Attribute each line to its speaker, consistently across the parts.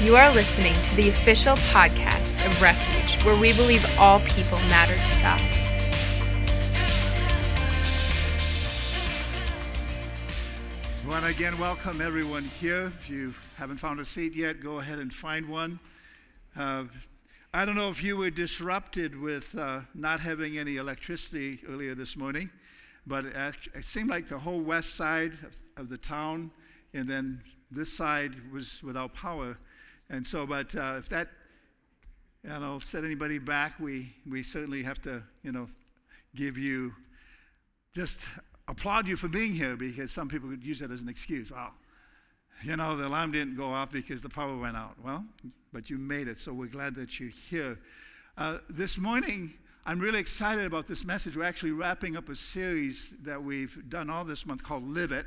Speaker 1: You are listening to the official podcast of Refuge, where we believe all people matter to God.
Speaker 2: Want again welcome everyone here. If you haven't found a seat yet, go ahead and find one. Uh, I don't know if you were disrupted with uh, not having any electricity earlier this morning, but it, seemed like the whole west side of, the town and then this side was without power. And so, but uh, if that, you know, set anybody back, we, we certainly have to, you know, give you, just applaud you for being here because some people could use that as an excuse. Well, you know, the alarm didn't go off because the power went out. Well, but you made it, so we're glad that you're here. Uh, this morning, I'm really excited about this message. We're actually wrapping up a series that we've done all this month called Live It.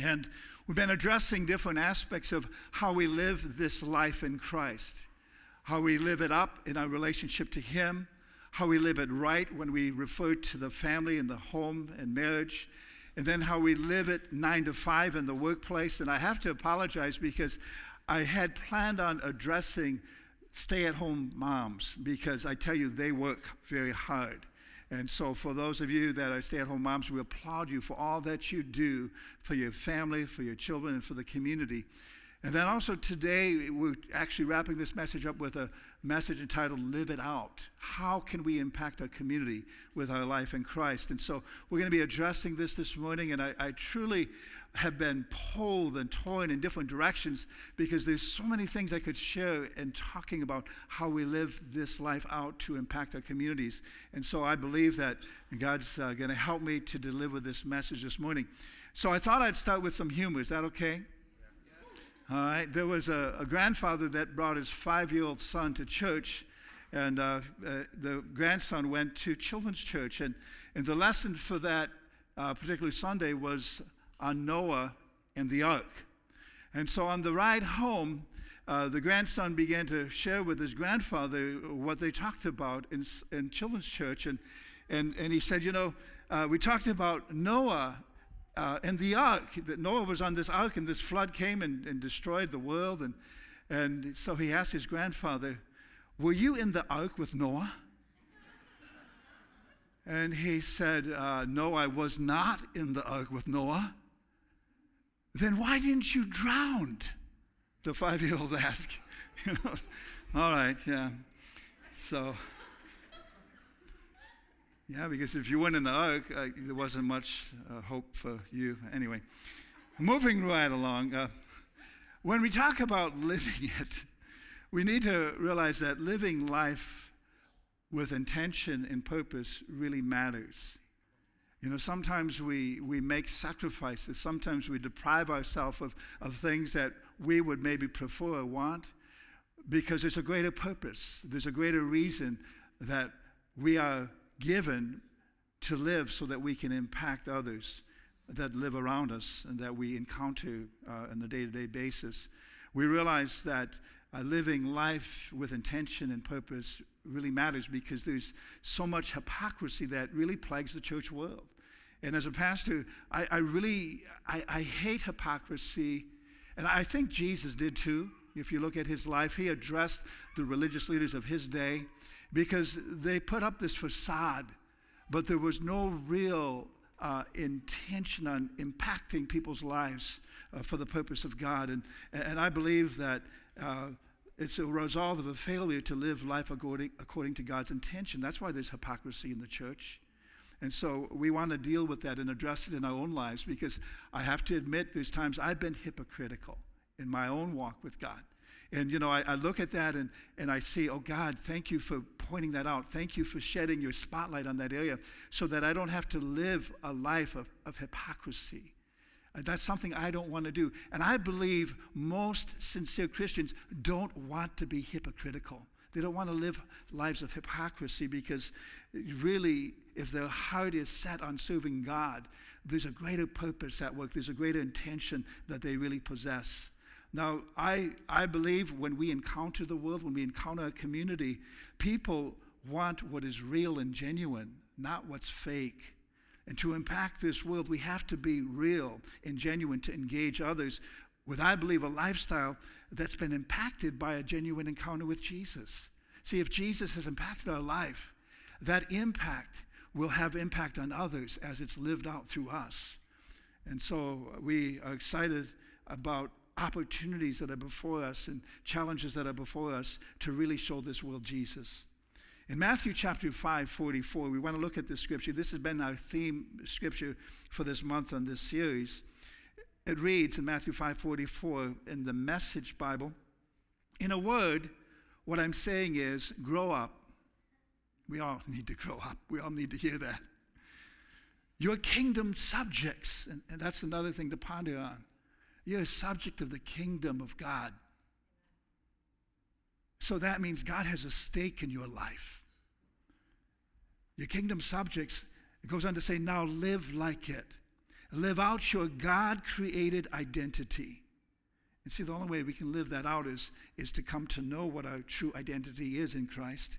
Speaker 2: And we've been addressing different aspects of how we live this life in Christ, how we live it up in our relationship to Him, how we live it right when we refer to the family and the home and marriage, and then how we live it nine to five in the workplace. And I have to apologize because I had planned on addressing stay at home moms because I tell you, they work very hard. And so, for those of you that are stay at home moms, we applaud you for all that you do for your family, for your children, and for the community. And then also today, we're actually wrapping this message up with a message entitled Live It Out. How can we impact our community with our life in Christ? And so, we're going to be addressing this this morning, and I, I truly have been pulled and torn in different directions because there's so many things I could share in talking about how we live this life out to impact our communities. And so I believe that God's uh, going to help me to deliver this message this morning. So I thought I'd start with some humor. Is that okay? All right. There was a, a grandfather that brought his five year old son to church, and uh, uh, the grandson went to children's church. And, and the lesson for that uh, particular Sunday was on Noah and the ark. And so on the ride home, uh, the grandson began to share with his grandfather what they talked about in, in children's church. And, and, and he said, You know, uh, we talked about Noah uh, and the ark, that Noah was on this ark and this flood came and, and destroyed the world. And, and so he asked his grandfather, Were you in the ark with Noah? And he said, uh, No, I was not in the ark with Noah. Then why didn't you drown? The five year old asked. all right, yeah. So, yeah, because if you went in the ark, uh, there wasn't much uh, hope for you. Anyway, moving right along, uh, when we talk about living it, we need to realize that living life with intention and purpose really matters. You know, sometimes we, we make sacrifices. Sometimes we deprive ourselves of, of things that we would maybe prefer or want because there's a greater purpose. There's a greater reason that we are given to live so that we can impact others that live around us and that we encounter uh, on a day to day basis. We realize that uh, living life with intention and purpose really matters because there's so much hypocrisy that really plagues the church world. And as a pastor, I, I really I, I hate hypocrisy, and I think Jesus did too. If you look at his life, he addressed the religious leaders of his day because they put up this facade, but there was no real uh, intention on impacting people's lives uh, for the purpose of God. And, and I believe that uh, it's a result of a failure to live life according, according to God's intention. That's why there's hypocrisy in the church. And so we want to deal with that and address it in our own lives because I have to admit there's times I've been hypocritical in my own walk with God. And, you know, I, I, look at that and, and I see, oh, God, thank you for pointing that out. Thank you for shedding your spotlight on that area so that I don't have to live a life of, of hypocrisy. Uh, that's something I don't want to do. And I believe most sincere Christians don't want to be hypocritical. They don't want to live lives of hypocrisy because really if their heart is set on serving God, there's a greater purpose at work, there's a greater intention that they really possess. Now, I, I believe when we encounter the world, when we encounter a community, people want what is real and genuine, not what's fake. And to impact this world, we have to be real and genuine to engage others with, I believe, a lifestyle that's been impacted by a genuine encounter with Jesus. See, if Jesus has impacted our life, that impact will have impact on others as it's lived out through us. And so we are excited about opportunities that are before us and challenges that are before us to really show this world Jesus. In Matthew chapter 5, 44, we want to look at this scripture. This has been our theme scripture for this month on this series. It reads in Matthew 5, 44 in the Message Bible, in a word, what I'm saying is grow up. We all need to grow up. We all need to hear that. You're kingdom subjects, and, and that's another thing to ponder on. You're a subject of the kingdom of God. So that means God has a stake in your life. Your kingdom subjects, it goes on to say, now live like it. Live out your God created identity. And see, the only way we can live that out is, is to come to know what our true identity is in Christ.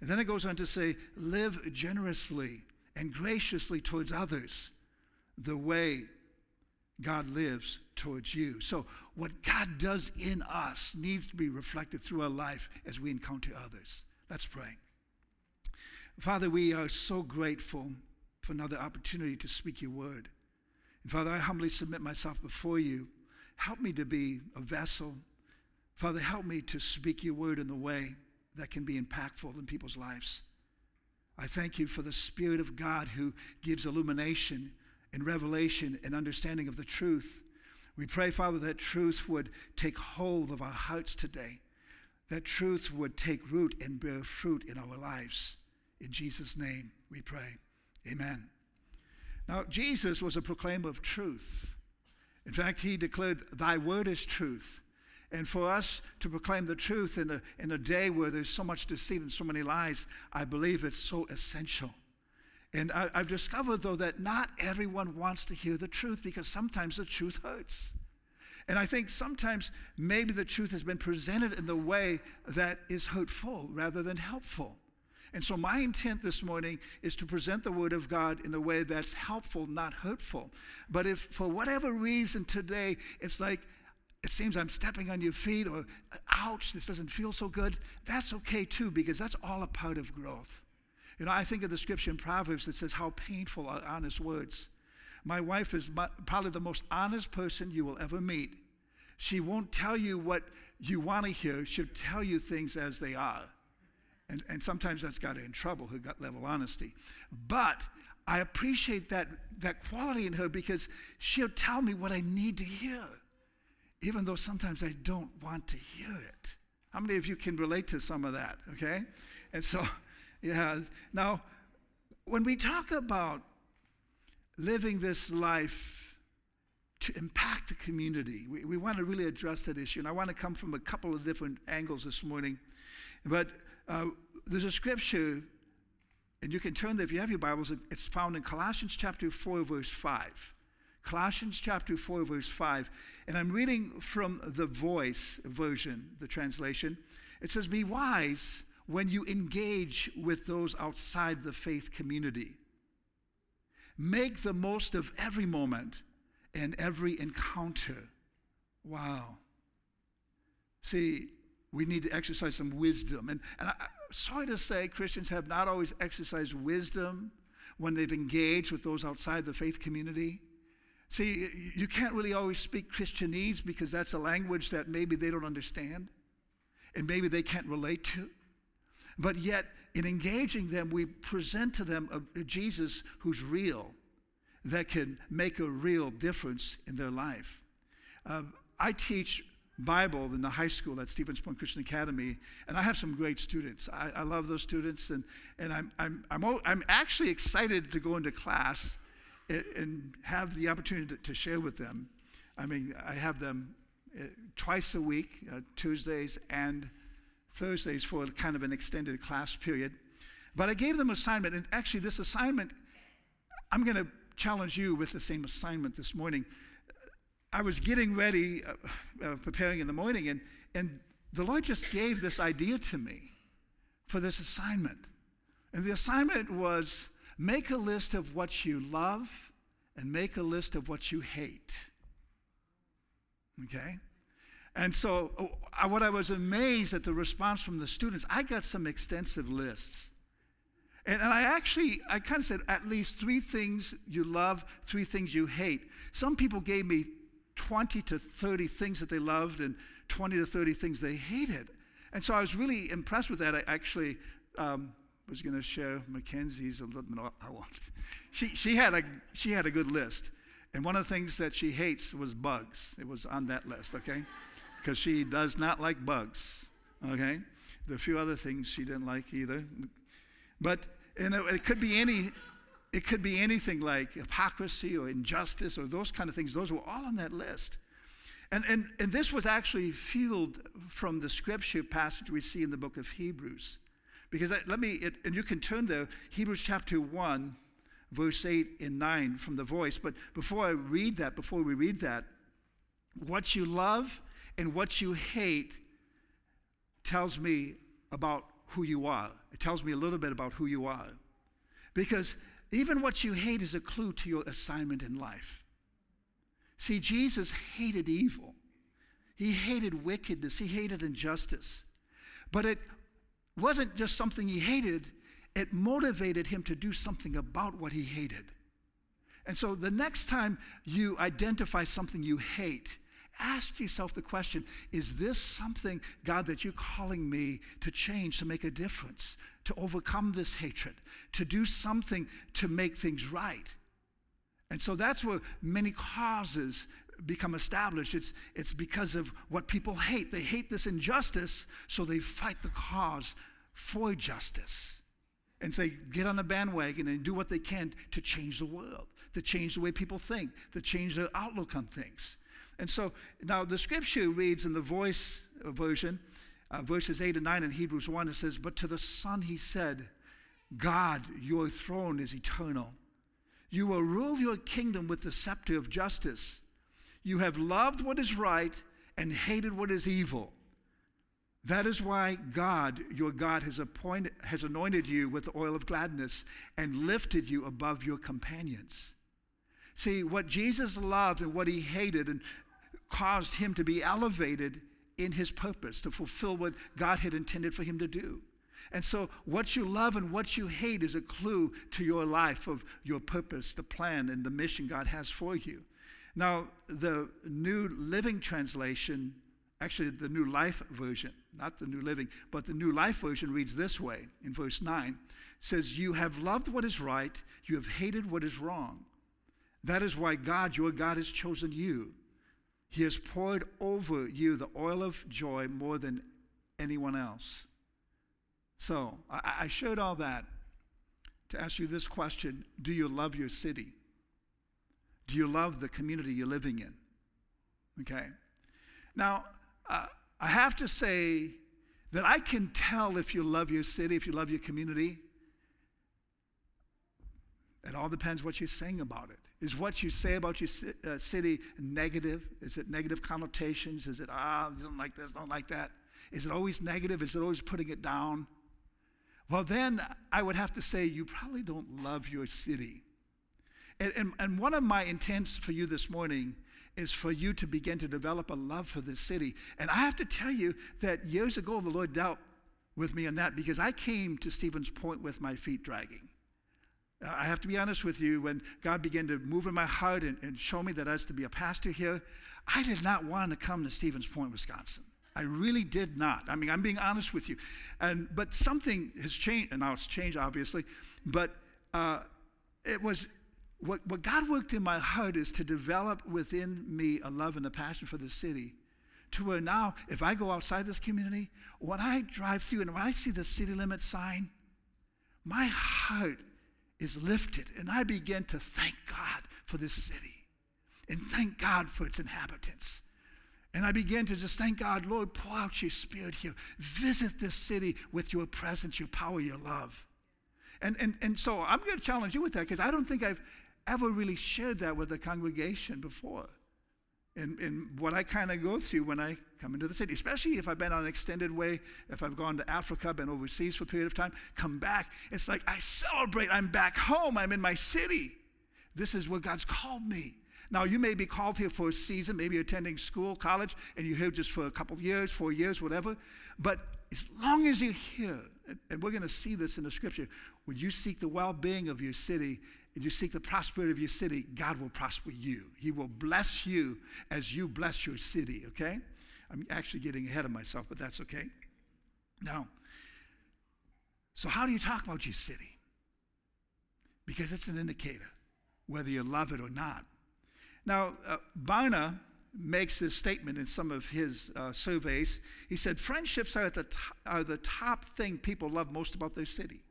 Speaker 2: And then it goes on to say, live generously and graciously towards others the way God lives towards you. So, what God does in us needs to be reflected through our life as we encounter others. Let's pray. Father, we are so grateful for another opportunity to speak your word. And Father, I humbly submit myself before you. Help me to be a vessel. Father, help me to speak your word in the way that can be impactful in people's lives. I thank you for the Spirit of God who gives illumination and revelation and understanding of the truth. We pray, Father, that truth would take hold of our hearts today, that truth would take root and bear fruit in our lives. In Jesus' name we pray. Amen. Now, Jesus was a proclaimer of truth. In fact, he declared, Thy word is truth. And for us to proclaim the truth in a, in a day where there's so much deceit and so many lies, I believe it's so essential. And I, have discovered, though, that not everyone wants to hear the truth because sometimes the truth hurts. And I think sometimes maybe the truth has been presented in the way that is hurtful rather than helpful. And so, my intent this morning is to present the Word of God in a way that's helpful, not hurtful. But if for whatever reason today it's like, it seems I'm stepping on your feet, or ouch, this doesn't feel so good, that's okay too, because that's all a part of growth. You know, I think of the scripture in Proverbs that says, How painful are honest words. My wife is probably the most honest person you will ever meet. She won't tell you what you want to hear, she'll tell you things as they are. And, and sometimes that's got her in trouble, her gut level honesty. But I appreciate that, that quality in her because she'll tell me what I need to hear, even though sometimes I don't want to hear it. How many of you can relate to some of that? Okay? And so, yeah. Now, when we talk about living this life to impact the community, we, we want to really address that issue. And I want to come from a couple of different angles this morning. But uh, there's a scripture, and you can turn there if you have your Bibles, it's found in Colossians chapter 4, verse 5. Colossians chapter 4, verse 5. And I'm reading from the voice version, the translation. It says, Be wise when you engage with those outside the faith community. Make the most of every moment and every encounter. Wow. See, we need to exercise some wisdom. And, and I, sorry to say, Christians have not always exercised wisdom when they've engaged with those outside the faith community. See, you can't really always speak Christianese because that's a language that maybe they don't understand and maybe they can't relate to. But yet, in engaging them, we present to them a, a Jesus who's real, that can make a real difference in their life. Uh, I teach Bible in the high school at Stevens Point Christian Academy, and I have some great students. I, I love those students, and, and I'm, I'm, I'm, I'm actually excited to go into class and, and have the opportunity to, to, share with them. I mean, I have them uh, twice a week, uh, Tuesdays and Thursdays for kind of an extended class period. But I gave them assignment, and actually, this assignment, I'm going to challenge you with the same assignment this morning. I was getting ready, uh, uh, preparing in the morning, and, and the Lord just gave this idea to me for this assignment. And the assignment was make a list of what you love and make a list of what you hate. Okay? And so, uh, what I was amazed at the response from the students, I got some extensive lists. And, and I actually, I kind of said at least three things you love, three things you hate. Some people gave me 20 to 30 things that they loved and 20 to 30 things they hated. And so I was really impressed with that. I actually um, was going to share Mackenzie's a little bit. I want. She, she, had a, she had a good list. And one of the things that she hates was bugs. It was on that list, okay? Because she does not like bugs, okay? A few other things she didn't like either. But and it, it could be any, it could be anything like hypocrisy or injustice or those kind of things. Those were all on that list. And, and, and this was actually fueled from the scripture passage we see in the book of Hebrews. Because let me, it, and you can turn there, Hebrews chapter 1, verse 8 and 9 from the voice. But before I read that, before we read that, what you love and what you hate tells me about who you are. It tells me a little bit about who you are. Because even what you hate is a clue to your assignment in life. See, Jesus hated evil, he hated wickedness, he hated injustice. But it wasn't just something he hated, it motivated him to do something about what he hated. And so the next time you identify something you hate, ask yourself the question is this something, God, that you're calling me to change, to make a difference, to overcome this hatred, to do something to make things right? And so that's where many causes become established. It's, it's because of what people hate. They hate this injustice, so they fight the cause for justice and say, get on the bandwagon and do what they can to change the world, to change the way people think, to change their outlook on things. And so now the scripture reads in the voice version, uh, verses 8 and 9 in Hebrews 1, it says, But to the Son he said, God, your throne is eternal. You will rule your kingdom with the scepter of justice. You have loved what is right and hated what is evil. That is why God, your God, has, appointed, has anointed you with the oil of gladness and lifted you above your companions. See, what Jesus loved and what he hated and caused him to be elevated in his purpose to fulfill what God had intended for him to do. And so, what you love and what you hate is a clue to your life of your purpose, the plan, and the mission God has for you. Now, the New Living Translation, actually, the New Life Version, not the New Living, but the New Life Version reads this way in verse 9 says, You have loved what is right, you have hated what is wrong. That is why God, your God, has chosen you he has poured over you the oil of joy more than anyone else. So I, I shared all that to ask you this question Do you love your city? Do you love the community you're living in? Okay. Now, uh, I have to say that I can tell if you love your city, if you love your community. It all depends what you're saying about it. Is what you say about your uh, city negative? Is it negative connotations? Is it, ah, you don't like this, don't like that? Is it always negative? Is it always putting it down? Well, then I would have to say you probably don't love your city. And, and, and one of my intents for you this morning is for you to begin to develop a love for this city. And I have to tell you that years ago, the Lord dealt with me on that because I came to Stevens Point with my feet dragging. I have to be honest with you, when God began to move in my heart and, and show me that I was to be a pastor here, I did not want to come to Stevens Point, Wisconsin. I really did not. I mean, I'm being honest with you. And, but something has changed, and now it's changed, obviously. But uh, it was what, what God worked in my heart is to develop within me a love and a passion for the city. To where now, if I go outside this community, when I drive through and when I see the city limit sign, my heart is lifted. And I begin to thank God for this city and thank God for its inhabitants. And I begin to just thank God, Lord, pour out your spirit here. Visit this city with your presence, your power, your love. And, and, and so I'm going to challenge you with that because I don't think I've ever really shared that with the congregation before in, in what I kind of go through when I come into the city, especially if I've been on an extended way, if I've gone to Africa, been overseas for a period of time, come back. It's like I celebrate. I'm back home. I'm in my city. This is where God's called me. Now, you may be called here for a season, maybe you're attending school, college, and you're here just for a couple years, four years, whatever. But as long as you're here, and we're going to see this in the scripture, when you seek the well being of your city and you seek the prosperity of your city, God will prosper you. He will bless you as you bless your city, okay? I'm actually getting ahead of myself, but that's okay. Now, so how do you talk about your city? Because it's an indicator whether you love it or not. Now, uh, Barna makes this statement in some of his uh, surveys. He said, Friendships are, the are the top thing people love most about their city.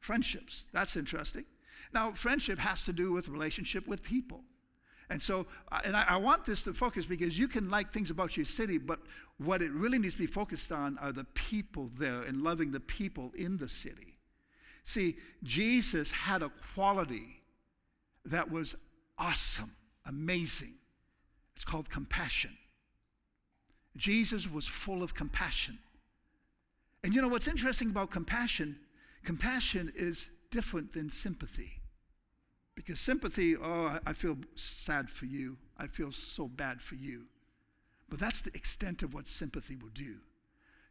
Speaker 2: Friendships. That's interesting. Now, friendship has to do with relationship with people. And so, uh, and I, I, want this to focus because you can like things about your city, but what it really needs to be focused on are the people there and loving the people in the city. See, Jesus had a quality that was awesome, amazing. It's called compassion. Jesus was full of compassion. And you know what's interesting about compassion? Compassion is different than sympathy. Because sympathy, oh, I feel sad for you. I feel so bad for you. But that's the extent of what sympathy will do.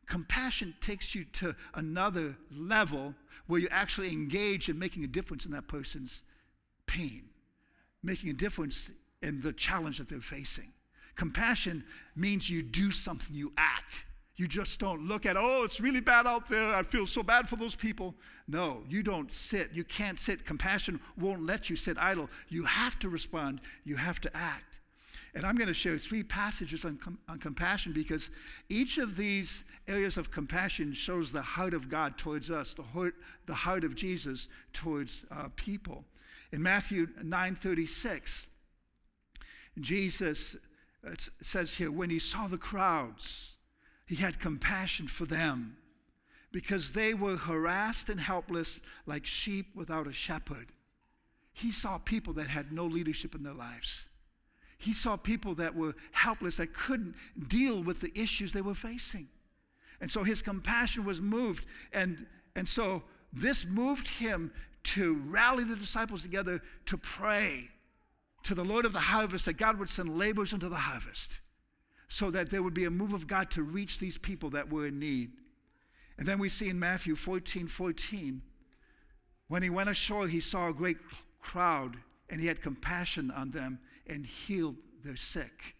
Speaker 2: Compassion takes you to another level where you actually engage in making a difference in that person's pain, making a difference in the challenge that they're facing. Compassion means you do something, you act. You just don't look at, oh, it's really bad out there. I feel so bad for those people. No, you don't sit. You can't sit. Compassion won't let you sit idle. You have to respond, you have to act. And I'm going to share three passages on, com- on compassion because each of these areas of compassion shows the heart of God towards us, the heart, the heart of Jesus towards uh, people. In Matthew 9:36, Jesus says here, when he saw the crowds, he had compassion for them because they were harassed and helpless like sheep without a shepherd. He saw people that had no leadership in their lives. He saw people that were helpless, that couldn't deal with the issues they were facing. And so his compassion was moved. And, and so this moved him to rally the disciples together to pray to the Lord of the harvest that God would send laborers into the harvest so that there would be a move of God to reach these people that were in need. And then we see in Matthew 14 14, when he went ashore, he saw a great crowd and he had compassion on them and healed their sick.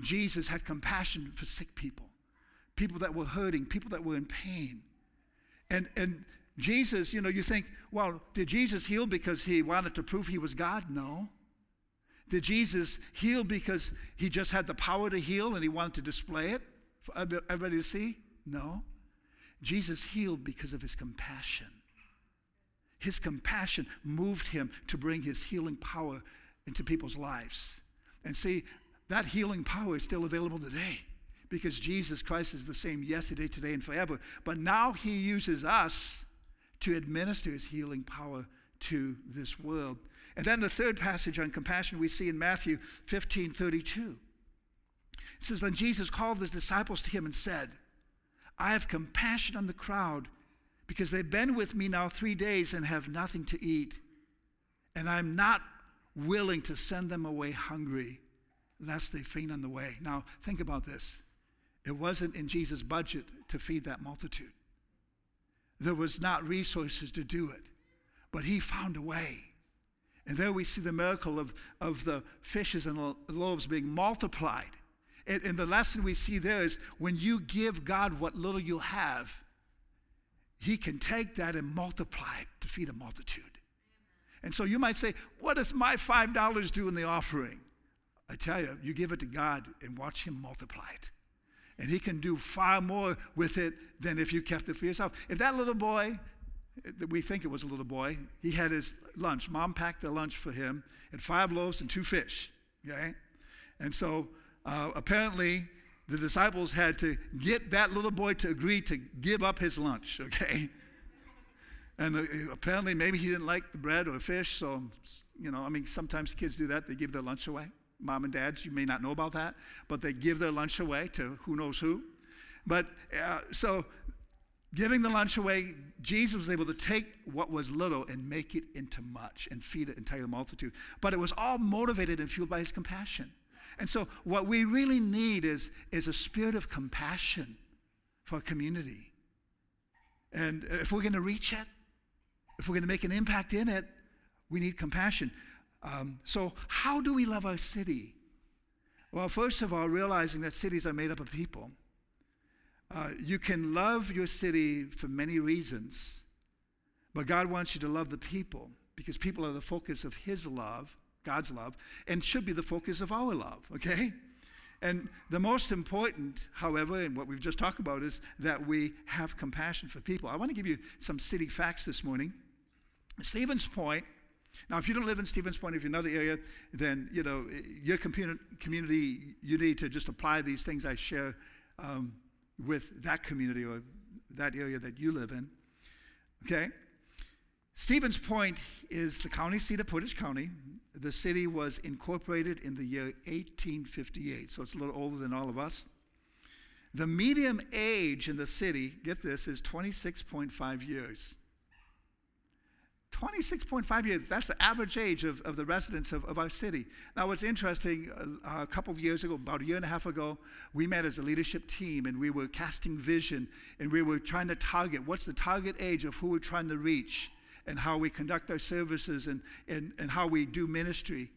Speaker 2: Jesus had compassion for sick people, people that were hurting, people that were in pain. And, and Jesus, you know, you think, well, did Jesus heal because he wanted to prove he was God? No. Did Jesus heal because he just had the power to heal and he wanted to display it for everybody to see? No. Jesus healed because of his compassion. His compassion moved him to bring his healing power into people's lives. And see, that healing power is still available today because Jesus Christ is the same yesterday, today, and forever. But now he uses us to administer his healing power to this world. And then the third passage on compassion we see in Matthew 15 32. It says, Then Jesus called his disciples to him and said, I have compassion on the crowd because they've been with me now three days and have nothing to eat. And I'm not willing to send them away hungry lest they faint on the way. Now, think about this. It wasn't in Jesus' budget to feed that multitude, there was not resources to do it, but he found a way. And there we see the miracle of, of the fishes and the loaves being multiplied. And, and the lesson we see there is when you give God what little you have, He can take that and multiply it to feed a multitude. And so you might say, What does my $5 do in the offering? I tell you, you give it to God and watch Him multiply it. And He can do far more with it than if you kept it for yourself. If that little boy we think it was a little boy. He had his lunch. Mom packed the lunch for him and five loaves and two fish. Okay? And so uh, apparently the disciples had to get that little boy to agree to give up his lunch. Okay? And uh, apparently maybe he didn't like the bread or fish. So, you know, I mean, sometimes kids do that. They give their lunch away. Mom and dads, you may not know about that, but they give their lunch away to who knows who. But uh, so giving the lunch away, Jesus was able to take what was little and make it into much and feed an entire multitude. But it was all motivated and fueled by his compassion. And so, what we really need is, is a spirit of compassion for community. And if we're going to reach it, if we're going to make an impact in it, we need compassion. Um, so, how do we love our city? Well, first of all, realizing that cities are made up of people. Uh, you can love your city for many reasons, but God wants you to love the people because people are the focus of His love, God's love, and should be the focus of our love, okay? And the most important, however, and what we've just talked about, is that we have compassion for people. I want to give you some city facts this morning. Stevens Point. Now, if you don't live in Stevens Point, if you're in another area, then you know your community. You need to just apply these things I share um, with that community or that area that you live in. Okay? Stevens Point is the county seat of Portage County. The city was incorporated in the year 1858, so it's a little older than all of us. The median age in the city, get this, is 26.5 years. 26.5 years, that's the average age of, of the residents of, of our city. Now, what's interesting, uh, a couple of years ago, about a year and a half ago, we met as a leadership team and we were casting vision and we were trying to target what's the target age of who we're trying to reach and how we conduct our services and, and, and how we do ministry.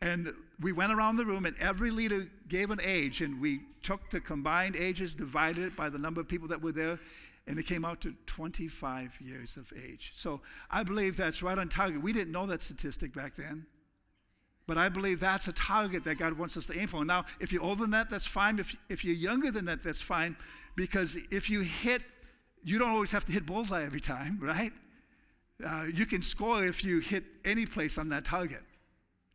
Speaker 2: And we went around the room and every leader gave an age and we took the combined ages, divided it by the number of people that were there, and it came out to 25 years of age. So I believe that's right on target. We didn't know that statistic back then. But I believe that's a target that God wants us to aim for. Now, if you're older than that, that's fine. If, if you're younger than that, that's fine. Because if you hit, you don't always have to hit bullseye every time, right? Uh, you can score if you hit any place on that target.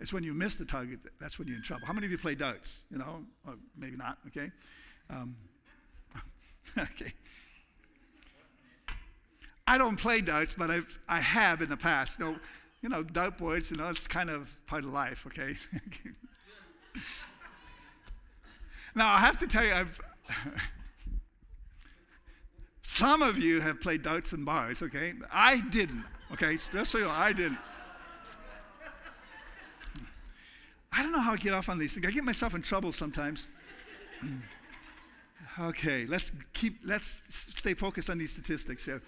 Speaker 2: It's when you miss the target that's when you're in trouble. How many of you play darts? You know, or maybe not. Okay, um, okay. I don't play darts, but I've, I have in the past. You know, you know, dartboards, you know, it's kind of part of life, okay? now, I have to tell you, I've, some of you have played darts and bars, okay? I didn't, okay? Just so you know, I didn't. I don't know how I get off on these things. I get myself in trouble sometimes. okay, let's keep, let's stay focused on these statistics here.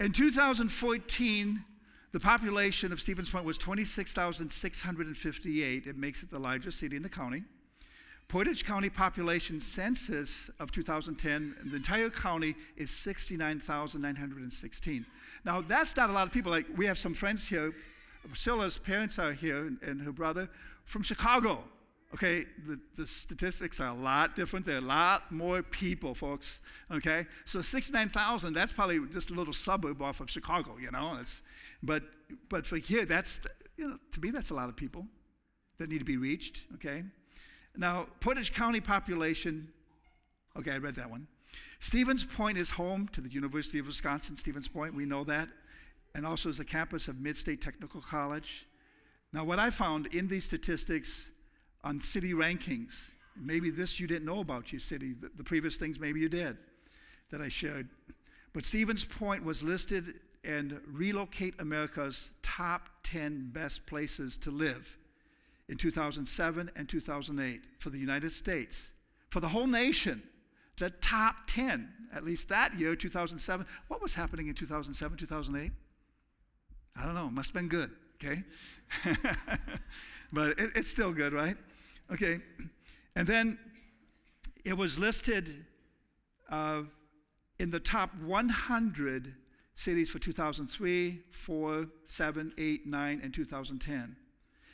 Speaker 2: In 2014, the population of Stevens Point was 26,658. It makes it the largest city in the county. Portage County population census of 2010, the entire county is 69,916. Now, that's not a lot of people. Like, we have some friends here. Priscilla's parents are here and, and her brother from Chicago. Okay, the, the statistics are a lot different. There are a lot more people, folks. Okay, so 69,000, that's probably just a little suburb off of Chicago, you know. It's, but, but for here, that's, you know, to me, that's a lot of people that need to be reached, okay? Now, Portage County population, okay, I read that one. Stevens Point is home to the University of Wisconsin, Stevens Point, we know that, and also is the campus of Midstate Technical College. Now, what I found in these statistics, on city rankings. Maybe this you didn't know about your city, the, the previous things maybe you did that I shared. But Stevens Point was listed in Relocate America's top 10 best places to live in 2007 and 2008 for the United States, for the whole nation. The top 10, at least that year, 2007. What was happening in 2007, 2008? I don't know. Must have been good, okay? but it, it's still good, right? Okay, and then it was listed uh, in the top 100 cities for 2003, 4, 7, 8, 9, and 2010.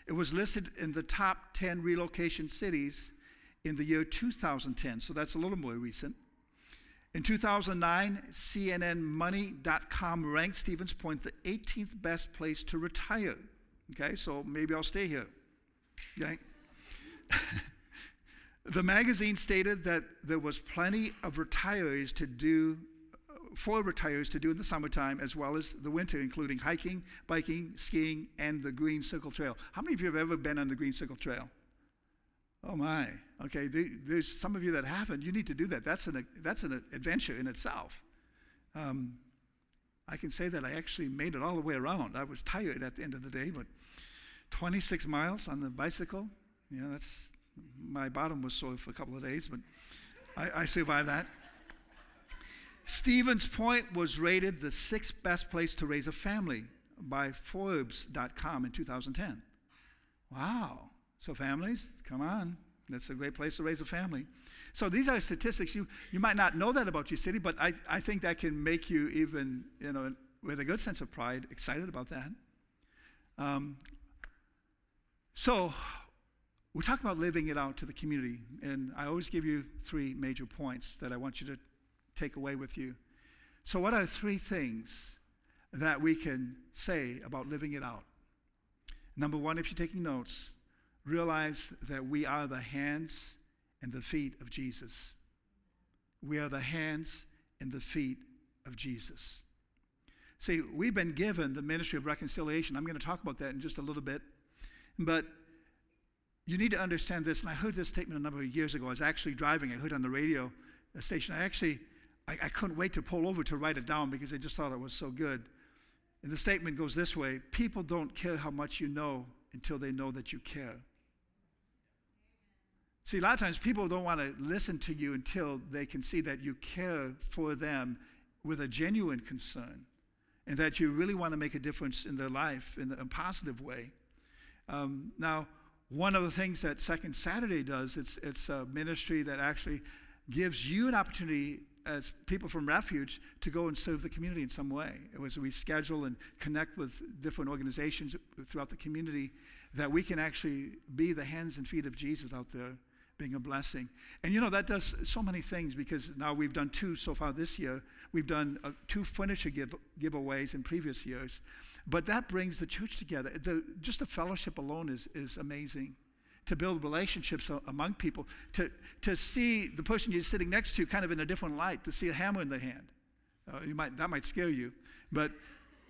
Speaker 2: It was listed in the top 10 relocation cities in the year 2010, so that's a little more recent. In 2009, CNNMoney.com ranked Stevens Point the 18th best place to retire. Okay, so maybe I'll stay here. Okay? the magazine stated that there was plenty of retirees to do for retirees to do in the summertime as well as the winter, including hiking, biking, skiing, and the Green Circle Trail. How many of you have ever been on the Green Circle Trail? Oh my. Okay, there's some of you that haven't. You need to do that. That's an, that's an adventure in itself. Um, I can say that I actually made it all the way around. I was tired at the end of the day, but 26 miles on the bicycle, yeah, that's my bottom was sore for a couple of days, but I, I survived that. Stevens Point was rated the sixth best place to raise a family by Forbes.com in 2010. Wow. So, families, come on. That's a great place to raise a family. So, these are statistics. You, you might not know that about your city, but I, I think that can make you even, you know, with a good sense of pride, excited about that. Um, so, we talk about living it out to the community, and I always give you three major points that I want you to take away with you. So, what are three things that we can say about living it out? Number one, if you're taking notes, realize that we are the hands and the feet of Jesus. We are the hands and the feet of Jesus. See, we've been given the ministry of reconciliation. I'm going to talk about that in just a little bit. But you need to understand this, and I heard this statement a number of years ago. I was actually driving, I heard on the radio station. I actually I, I couldn't wait to pull over to write it down because I just thought it was so good. And the statement goes this way People don't care how much you know until they know that you care. See, a lot of times people don't want to listen to you until they can see that you care for them with a genuine concern and that you really want to make a difference in their life in a positive way. Um, now, one of the things that Second Saturday does, it's, it's a ministry that actually gives you an opportunity as people from Refuge to go and serve the community in some way. It was we schedule and connect with different organizations throughout the community that we can actually be the hands and feet of Jesus out there being a blessing. And you know, that does so many things because now we've done two so far this year. We've done uh, two furniture give, giveaways in previous years. But that brings the church together. The, just the fellowship alone is, is amazing to build relationships among people, to, to see the person you're sitting next to kind of in a different light, to see a hammer in their hand. Uh, you might, that might scare you. But,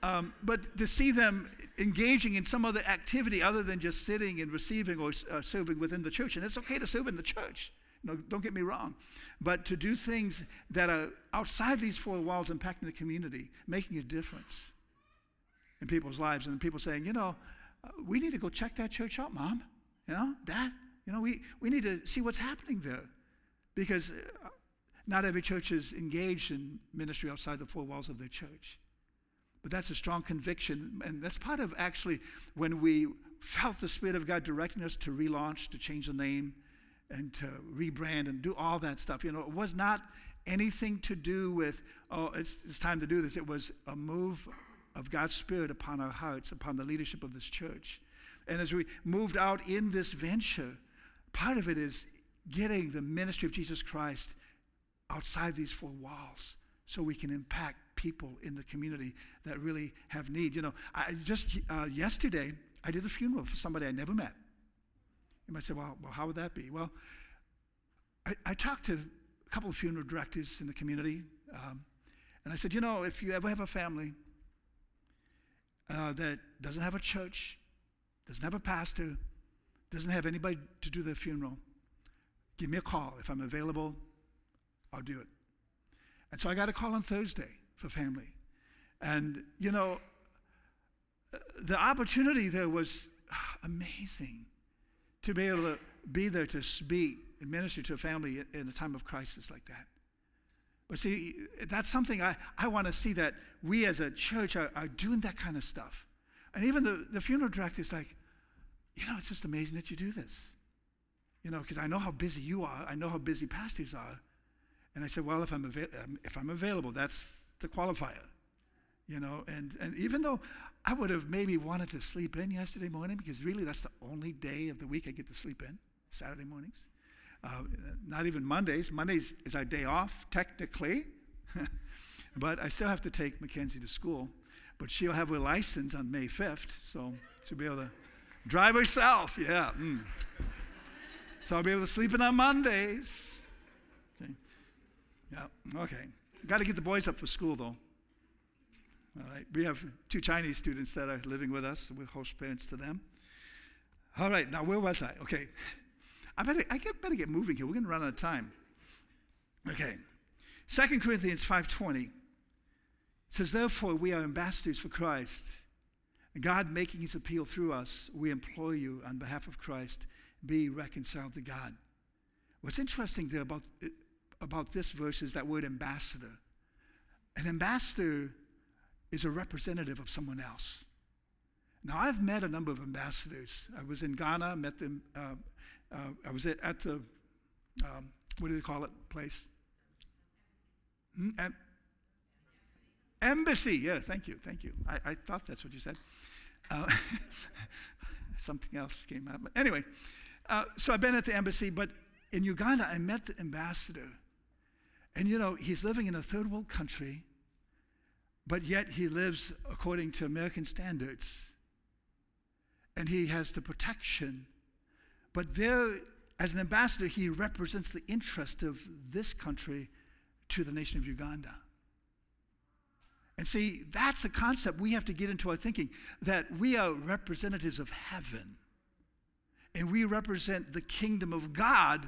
Speaker 2: um, but to see them engaging in some other activity other than just sitting and receiving or uh, serving within the church. And it's okay to serve in the church. No, don't get me wrong. But to do things that are outside these four walls, impacting the community, making a difference in people's lives, and people saying, you know, uh, we need to go check that church out, Mom. You know, Dad, you know, we, we need to see what's happening there. Because uh, not every church is engaged in ministry outside the four walls of their church. But that's a strong conviction. And that's part of actually when we felt the Spirit of God directing us to relaunch, to change the name, and to rebrand and do all that stuff. You know, it was not anything to do with, oh, it's, it's time to do this. It was a move of God's Spirit upon our hearts, upon the leadership of this church. And as we moved out in this venture, part of it is getting the ministry of Jesus Christ outside these four walls so we can impact people in the community that really have need. You know, I just uh, yesterday, I did a funeral for somebody I never met. You might say, well, well how would that be? Well, I, I talked to a couple of funeral directors in the community, um, and I said, you know, if you ever have a family uh, that doesn't have a church, doesn't have a pastor, doesn't have anybody to do their funeral, give me a call. If I'm available, I'll do it. And so I got a call on Thursday for family. And, you know, the opportunity there was amazing to be able to be there to speak and minister to a family in a time of crisis like that. But see, that's something I, I want to see that we as a church are, are doing that kind of stuff. And even the, the funeral director is like, you know, it's just amazing that you do this. You know, because I know how busy you are. I know how busy pastors are. And I said, well, if I'm, ava- um, if I'm available, that's the qualifier. You know, and, and even though I would have maybe wanted to sleep in yesterday morning, because really that's the only day of the week I get to sleep in, Saturday mornings. Uh, not even Mondays. Mondays is our day off, technically. but I still have to take Mackenzie to school. But she'll have her license on May 5th, so she'll be able to Drive herself, yeah. Mm. So I'll be able to sleep in on Mondays. Okay. Yeah, okay. Got to get the boys up for school, though. All right. We have two Chinese students that are living with us. We're host parents to them. All right. Now, where was I? Okay. I better, I better get moving here. We're going to run out of time. Okay. 2 Corinthians 5.20 says, Therefore, we are ambassadors for Christ. And God making his appeal through us, we implore you on behalf of Christ, be reconciled to God. What's interesting there about, about this verse is that word ambassador. An ambassador is a representative of someone else. Now, I've met a number of ambassadors. I was in Ghana, met them. Uh, uh, I was at, the, um, what do they call it, place? Hmm? Em- embassy. Yeah, thank you, thank you. I, I thought that's what you said. Uh, something else came out. But anyway, uh, so I've been at the embassy, but in Uganda, I met the ambassador. And you know, he's living in a third world country, but yet he lives according to American standards. And he has the protection. But there, as an ambassador, he represents the interest of this country to the nation of Uganda. And see, that's a concept we have to get into our thinking that we are representatives of heaven. And we represent the kingdom of God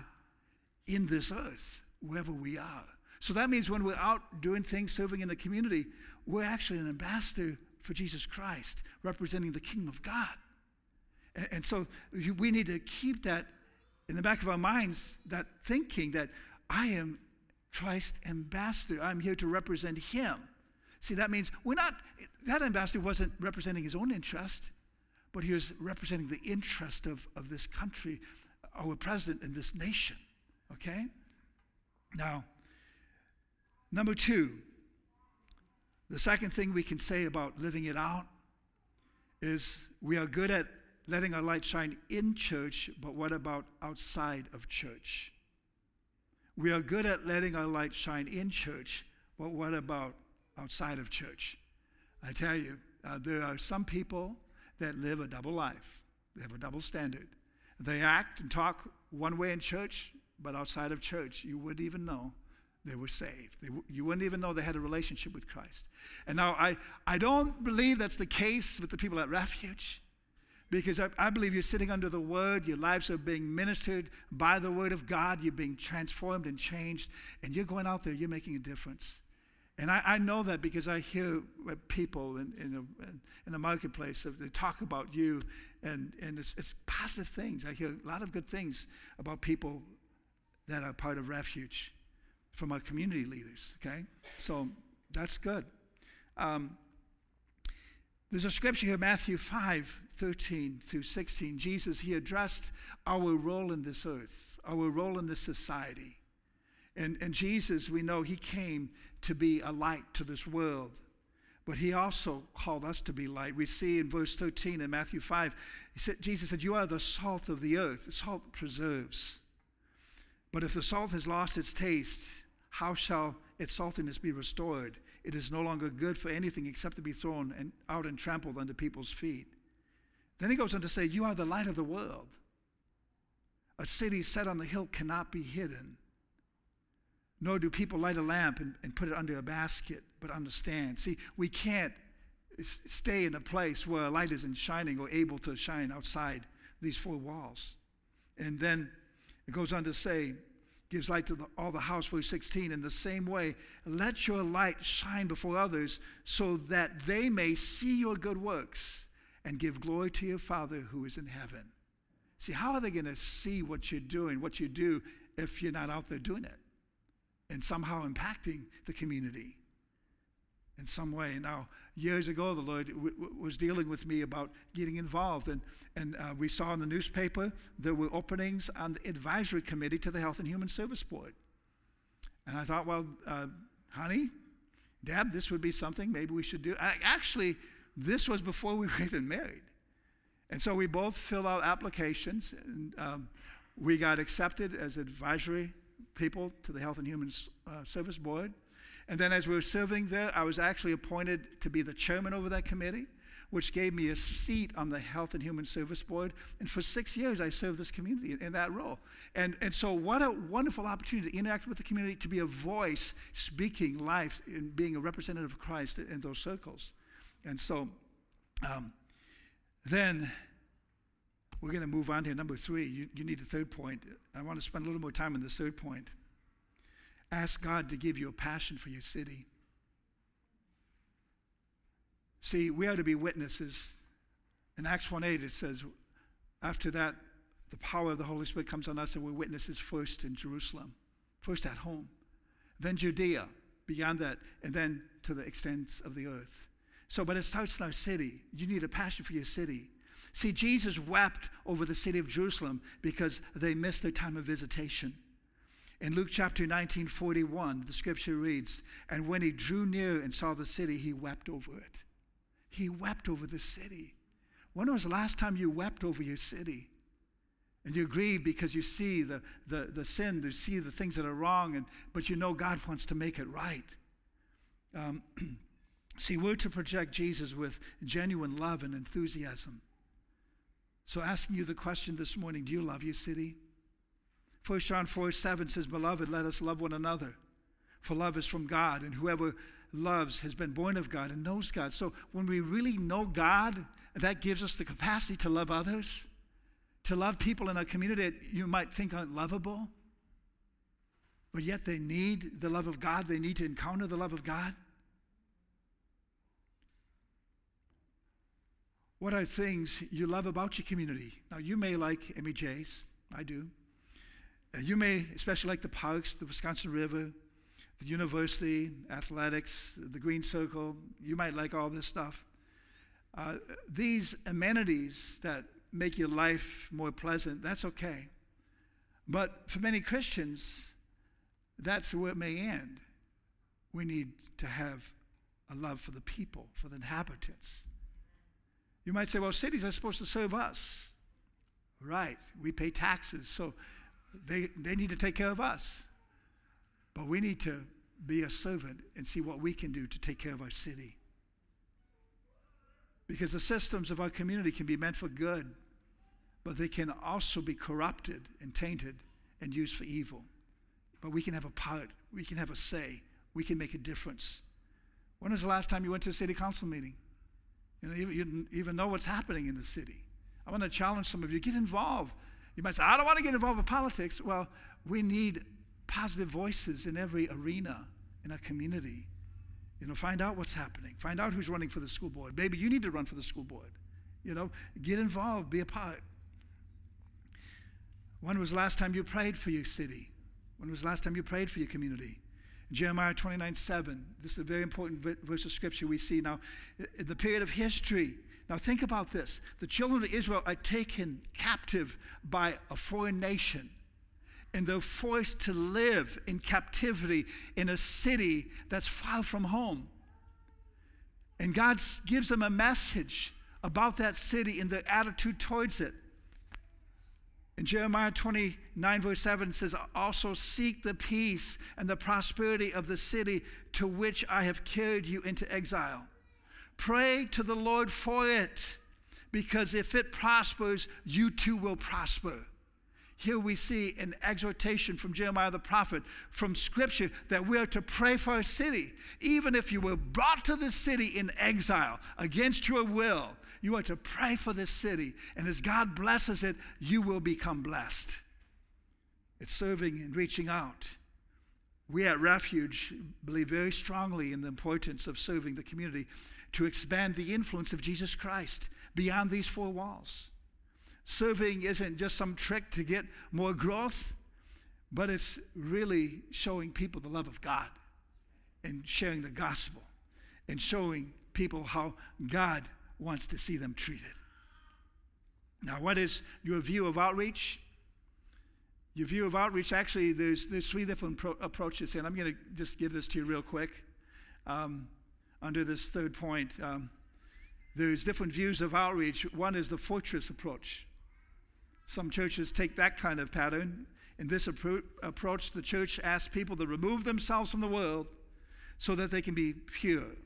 Speaker 2: in this earth, wherever we are. So that means when we're out doing things, serving in the community, we're actually an ambassador for Jesus Christ, representing the kingdom of God. And, so we need to keep that in the back of our minds, that thinking that I am Christ's ambassador. I'm here to represent him. See, that means we're not, that ambassador wasn't representing his own interest, but he was representing the interest of, of this country, our president, and this nation. Okay? Now, number two, the second thing we can say about living it out is we are good at letting our light shine in church, but what about outside of church? We are good at letting our light shine in church, but what about outside of church? I tell you, uh, there are some people that live a double life. They have a double standard. They act and talk one way in church, but outside of church, you wouldn't even know they were saved. They, you wouldn't even know they had a relationship with Christ. And now, I, I don't believe that's the case with the people at Refuge because I, I, believe you're sitting under the word, your lives are being ministered by the word of God, you're being transformed and changed, and you're going out there, you're making a difference. And I, I know that because I hear people in, in, the, in the marketplace, they talk about you, and, and it's, it's positive things. I hear a lot of good things about people that are part of refuge from our community leaders, okay? So that's good. Um, there's a scripture here, Matthew 5 13 through 16. Jesus, he addressed our role in this earth, our role in this society. And, and Jesus, we know he came to be a light to this world, but he also called us to be light. We see in verse 13 in Matthew 5, said, Jesus said, You are the salt of the earth. The salt preserves. But if the salt has lost its taste, how shall its saltiness be restored? It is no longer good for anything except to be thrown and out and trampled under people's feet. Then he goes on to say, You are the light of the world. A city set on the hill cannot be hidden. Nor do people light a lamp and, and put it under a basket, but understand. See, we can't stay in a place where light isn't shining or able to shine outside these four walls. And then it goes on to say, gives light to the, all the house, verse 16. In the same way, let your light shine before others so that they may see your good works and give glory to your Father who is in heaven. See, how are they going to see what you're doing, what you do, if you're not out there doing it and somehow impacting the community in some way? Now, years ago, the Lord w- w- was dealing with me about getting involved, and, and uh, we saw in the newspaper there were openings on the advisory committee to the Health and Human Service Board. And I thought, well, uh, honey, Deb, this would be something maybe we should do. I, actually, this was before we were even married. And so we both filled out applications, and um, we got accepted as advisory people to the Health and Human uh, Service Board. And then as we were serving there, I was actually appointed to be the chairman over that committee, which gave me a seat on the Health and Human Service Board. And for six years, I served this community in that role. And, and so, what a wonderful opportunity to interact with the community, to be a voice speaking life and being a representative of Christ in those circles. And so um, then we're going to move on to number three. You, you need a third point. I want to spend a little more time on this third point. Ask God to give you a passion for your city. See, we are to be witnesses. In Acts 1 8, it says, after that, the power of the Holy Spirit comes on us, and we're witnesses first in Jerusalem, first at home, then Judea, beyond that, and then to the extents of the earth. So, but it starts in our city. You need a passion for your city. See, Jesus wept over the city of Jerusalem because they missed their time of visitation. In Luke chapter 19, 41, the scripture reads, And when he drew near and saw the city, he wept over it. He wept over the city. When was the last time you wept over your city? And you grieve because you see the, the, the sin, you see the things that are wrong, and, but you know God wants to make it right. Um, see, we're to project Jesus with genuine love and enthusiasm. So, asking you the question this morning do you love your city? 1 John 4 7 says, Beloved, let us love one another. For love is from God, and whoever loves has been born of God and knows God. So, when we really know God, that gives us the capacity to love others, to love people in a community that you might think aren't lovable, but yet they need the love of God, they need to encounter the love of God. What are things you love about your community? Now, you may like MEJs, I do. You may especially like the parks, the Wisconsin River, the university, athletics, the Green Circle. You might like all this stuff. Uh, these amenities that make your life more pleasant, that's okay. But for many Christians, that's where it may end. We need to have a love for the people, for the inhabitants. You might say, well, cities are supposed to serve us. Right, we pay taxes, so they, they need to take care of us. But we need to be a servant and see what we can do to take care of our city. Because the systems of our community can be meant for good, but they can also be corrupted and tainted and used for evil. But we can have a part, we can have a say, we can make a difference. When was the last time you went to a city council meeting? You know, you even know what's happening in the city. I want to challenge some of you get involved. You might say, I don't want to get involved with politics. Well, we need positive voices in every arena in our community. You know, find out what's happening. Find out who's running for the school board. Maybe you need to run for the school board. You know, get involved, be a part. When was the last time you prayed for your city? When was the last time you prayed for your community? Jeremiah 29 7. This is a very important verse of scripture we see now. In the period of history, now think about this. The children of Israel are taken captive by a foreign nation, and they're forced to live in captivity in a city that's far from home. And God gives them a message about that city and their attitude towards it. In Jeremiah 29, verse 7 says, Also seek the peace and the prosperity of the city to which I have carried you into exile. Pray to the Lord for it, because if it prospers, you too will prosper. Here we see an exhortation from Jeremiah the prophet from scripture that we are to pray for our city. Even if you were brought to the city in exile against your will, you are to pray for this city. And as God blesses it, you will become blessed. It's serving and reaching out. We at Refuge believe very strongly in the importance of serving the community to expand the influence of Jesus Christ beyond these four walls. Serving isn't just some trick to get more growth, but it's really showing people the love of God and sharing the gospel and showing people how God wants to see them treated. Now, what is your view of outreach? Your view of outreach, actually, there's, there's three different pro- approaches, and I'm going to just give this to you real quick um, under this third point. Um, there's different views of outreach. One is the fortress approach. Some churches take that kind of pattern. In this appro- approach, the church asks people to remove themselves from the world so that they can be pure.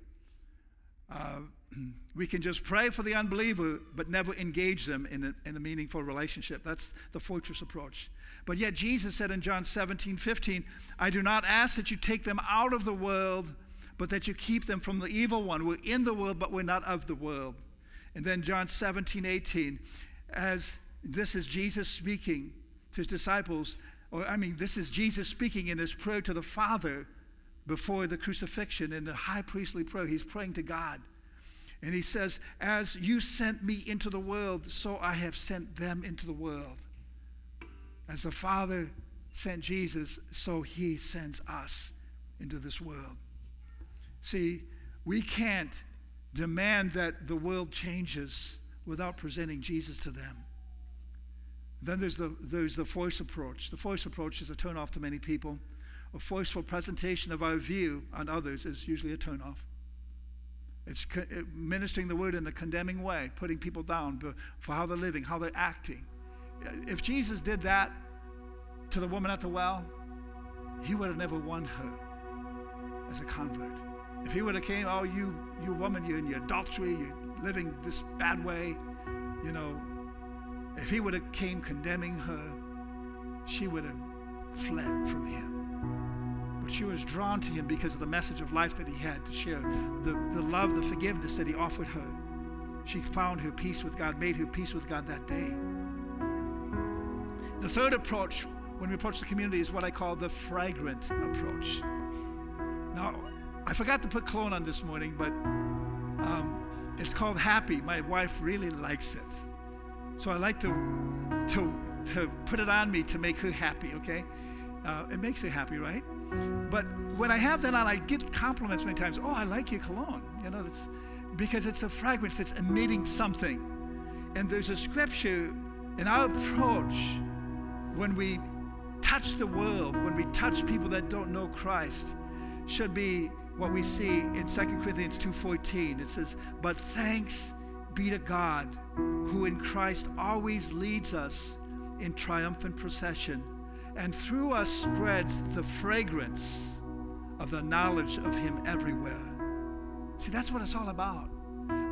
Speaker 2: Uh, we can just pray for the unbeliever, but never engage them in a, in a meaningful relationship. That's the fortress approach. But yet, Jesus said in John 17, 15, I do not ask that you take them out of the world, but that you keep them from the evil one. We're in the world, but we're not of the world. And then John 17, 18, as this is Jesus speaking to his disciples, or I mean, this is Jesus speaking in his prayer to the Father before the crucifixion in the high priestly prayer. He's praying to God. And he says, As you sent me into the world, so I have sent them into the world. As the Father sent Jesus, so he sends us into this world. See, we can't demand that the world changes without presenting Jesus to them. Then there's the, there's the force approach. The force approach is a turnoff to many people. A forceful presentation of our view on others is usually a turnoff. It's uh, ministering the word in the condemning way, putting people down for how they're living, how they're acting. Uh, if Jesus did that to the woman at the well, he would have never won her as a convert. If he would have came, oh, you, you woman, you're in your adultery, you're living this bad way, you know, if he would have came condemning her, she would have fled from him. But she was drawn to him because of the message of life that he had to share, the, the love, the forgiveness that he offered her. She found her peace with God, made her peace with God that day. The third approach when we approach the community is what I call the fragrant approach. Now, I forgot to put cologne on this morning, but um, it's called Happy. My wife really likes it. So I like to, to, to put it on me to make her happy, okay? Uh, it makes her happy, right? But when I have that on, I get compliments many times. Oh, I like your cologne. You know, it's, because it's a fragrance, that's emitting something. And there's a scripture in our approach when we touch the world, when we touch people that don't know Christ, should be what we see in 2 Corinthians 2:14. It says, "But thanks be to God, who in Christ always leads us in triumphant procession, and through us spreads the fragrance of the knowledge of Him everywhere. See, that's what it's all about.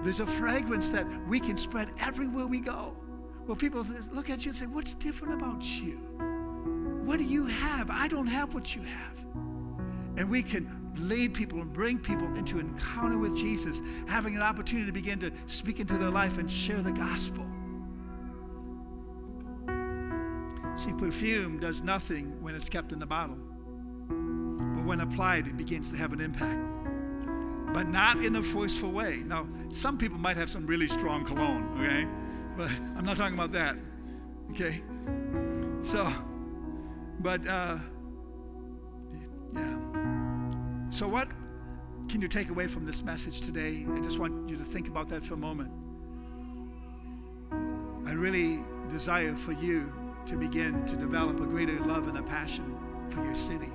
Speaker 2: There's a fragrance that we can spread everywhere we go. Well, people look at you and say, What's different about you? What do you have? I don't have what you have. And we can lead people and bring people into encounter with Jesus, having an opportunity to begin to speak into their life and share the gospel. See, perfume does nothing when it's kept in the bottle, but when applied, it begins to have an impact. But not in a forceful way. Now, some people might have some really strong cologne, okay? But I'm not talking about that, okay? So, but, uh, yeah. So, what can you take away from this message today? I just want you to think about that for a moment. I really desire for you to begin to develop a greater love and a passion for your city,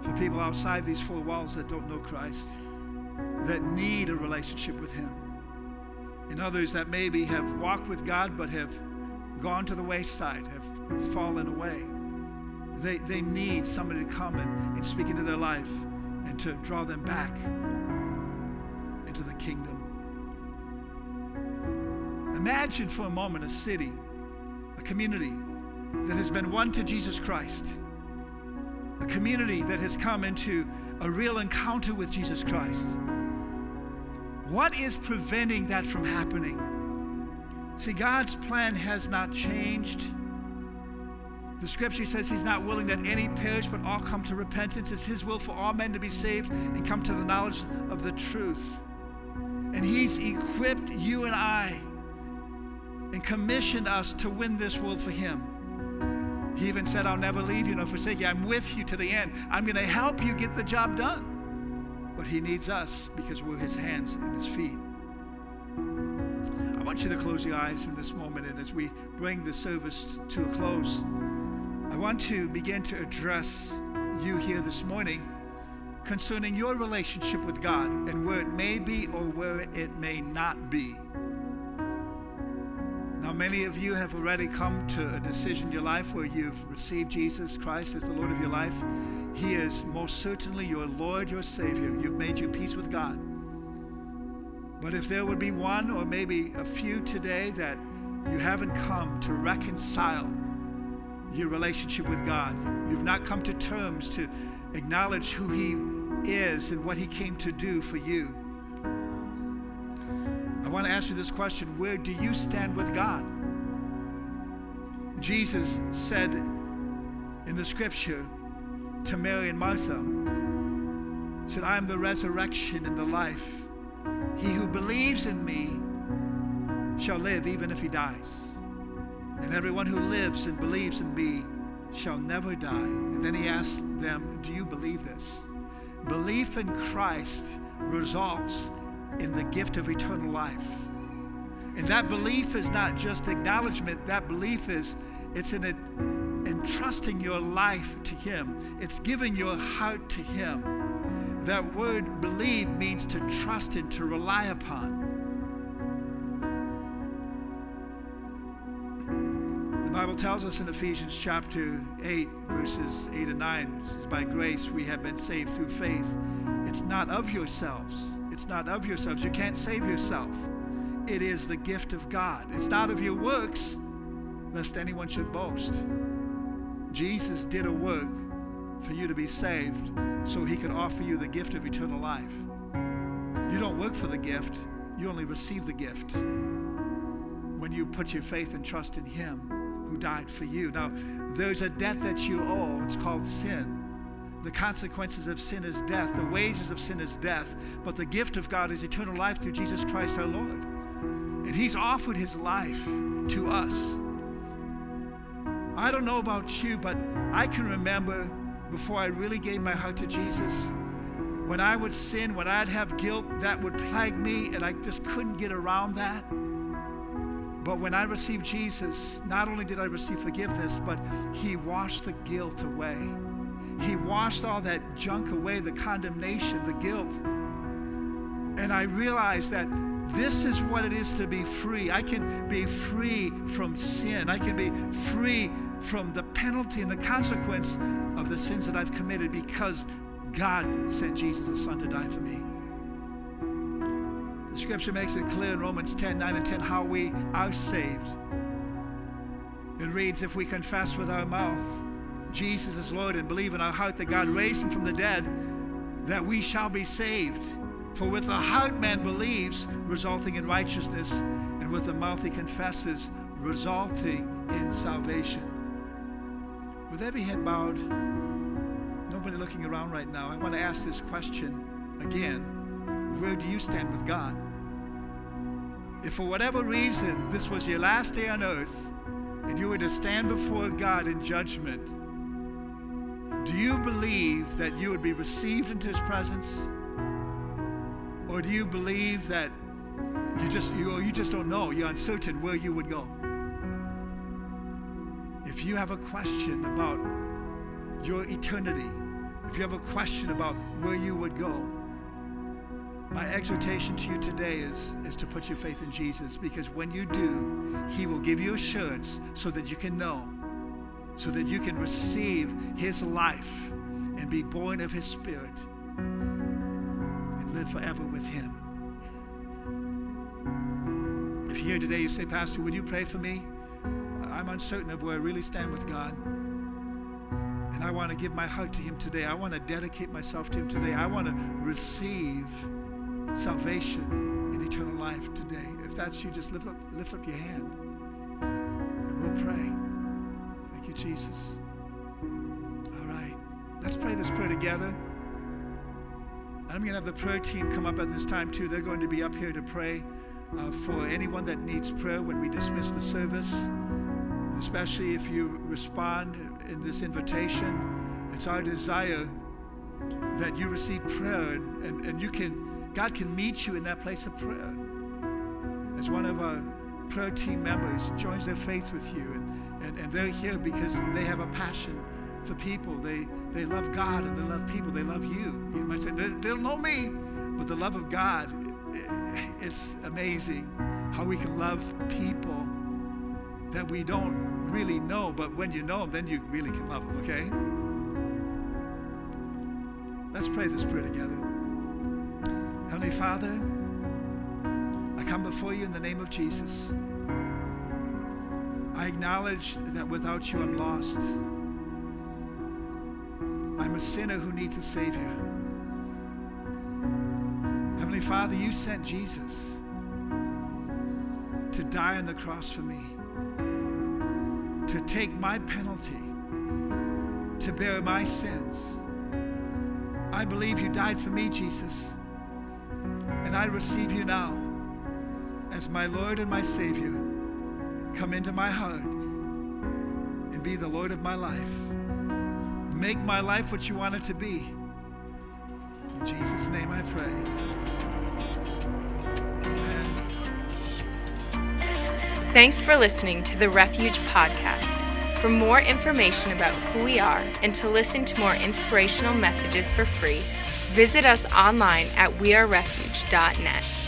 Speaker 2: for people outside these four walls that don't know Christ, that need a relationship with Him, and others that maybe have walked with God but have gone to the wayside, have, fallen away. They, they need somebody to come and, and speak into their life and to draw them back into the kingdom. Imagine for a moment a city, a community that has been won to Jesus Christ, a community that has come into a real encounter with Jesus Christ. What is preventing that from happening? See, God's plan has not changed. The scripture says he's not willing that any perish, but all come to repentance. It's his will for all men to be saved and come to the knowledge of the truth. And he's equipped you and I and commissioned us to win this world for him. He even said, I'll never leave you nor forsake you. I'm with you to the end. I'm going to help you get the job done. But he needs us because we're his hands and his feet. I want you to close your eyes in this moment, and as we bring the service to a close, I want to begin to address you here this morning concerning your relationship with God and where it may be or where it may not be. Now, many of you have already come to a decision in your life where you've received Jesus Christ as the Lord of your life. He is most certainly your Lord, your Savior. You've made your peace with God. But if there would be one or maybe a few today that you haven't come to reconcile your relationship with God. You've not come to terms to acknowledge who He is and what He came to do for you. I want to ask you this question Where do you stand with God? Jesus said in the scripture to Mary and Martha, said, I am the resurrection and the life. He who believes in me shall live even if he dies. And everyone who lives and believes in me shall never die. And then he asked them, Do you believe this? Belief in Christ results in the gift of eternal life. And that belief is not just acknowledgement, that belief is it's in entrusting your life to him. It's giving your heart to him. That word believe means to trust in, to rely upon. Bible tells us in Ephesians chapter 8, verses 8 and 9, it says, By grace we have been saved through faith. It's not of yourselves. It's not of yourselves. You can't save yourself. It is the gift of God. It's not of your works, lest anyone should boast. Jesus did a work for you to be saved so he could offer you the gift of eternal life. You don't work for the gift, you only receive the gift when you put your faith and trust in him who died for you. Now, there's a debt that you owe, it's called sin. The consequences of sin is death. The wages of sin is death. But the gift of God is eternal life through Jesus Christ our Lord. And He's offered His life to us. I don't know about you, but I can remember before I really gave my heart to Jesus, when I would sin, when I'd have guilt, that would plague me, and I just couldn't get around that. But when I received Jesus, not only did I receive forgiveness, but He washed the guilt away. He washed all that junk away, the condemnation, the guilt. And I realized that this is what it is to be free. I can be free from sin. I can be free from the penalty and the consequence of the sins that I've committed because God sent Jesus, the Son, to die for me. The scripture makes it clear in Romans 10 9 and 10 how we are saved. It reads, If we confess with our mouth Jesus is Lord and believe in our heart that God raised him from the dead, that we shall be saved. For with the heart man believes, resulting in righteousness, and with the mouth he confesses, resulting in salvation. With every head bowed, nobody looking around right now, I want to ask this question again Where do you stand with God? If for whatever reason this was your last day on earth and you were to stand before God in judgment, do you believe that you would be received into his presence? Or do you believe that you just you, you just don't know, you're uncertain where you would go? If you have a question about your eternity, if you have a question about where you would go, my exhortation to you today is, is to put your faith in Jesus because when you do, He will give you assurance so that you can know, so that you can receive His life and be born of His Spirit and live forever with Him. If you're here today, you say, Pastor, would you pray for me? I'm uncertain of where I really stand with God. And I want to give my heart to Him today. I want to dedicate myself to Him today. I want to receive salvation and eternal life today. If that's you, just lift up, lift up your hand and we'll pray. Thank you, Jesus. All right. Let's pray this prayer together. I'm going to have the prayer team come up at this time, too. They're going to be up here to pray uh, for anyone that needs prayer when we dismiss the service. And especially if you respond in this invitation, it's our desire that you receive prayer and, and, and you can, God can meet you in that place of prayer. As one of our prayer team members joins their faith with you, and, and, and they're here because they have a passion for people. They, they love God and they love people. They love you. You might say, they, they don't know me, but the love of God, it, it's amazing how we can love people that we don't really know, but when you know them, then you really can love them, okay? Let's pray this prayer together. Heavenly Father, I come before you in the name of Jesus. I acknowledge that without you I'm lost. I'm a sinner who needs a Savior. Heavenly Father, you sent Jesus to die on the cross for me, to take my penalty, to bear my sins. I believe you died for me, Jesus. And I receive you now as my Lord and my Savior. Come into my heart and be the Lord of my life. Make my life what you want it to be. In Jesus' name I pray. Amen.
Speaker 1: Thanks for listening to the Refuge Podcast. For more information about who we are and to listen to more inspirational messages for free, visit us online at wearerefuge.net.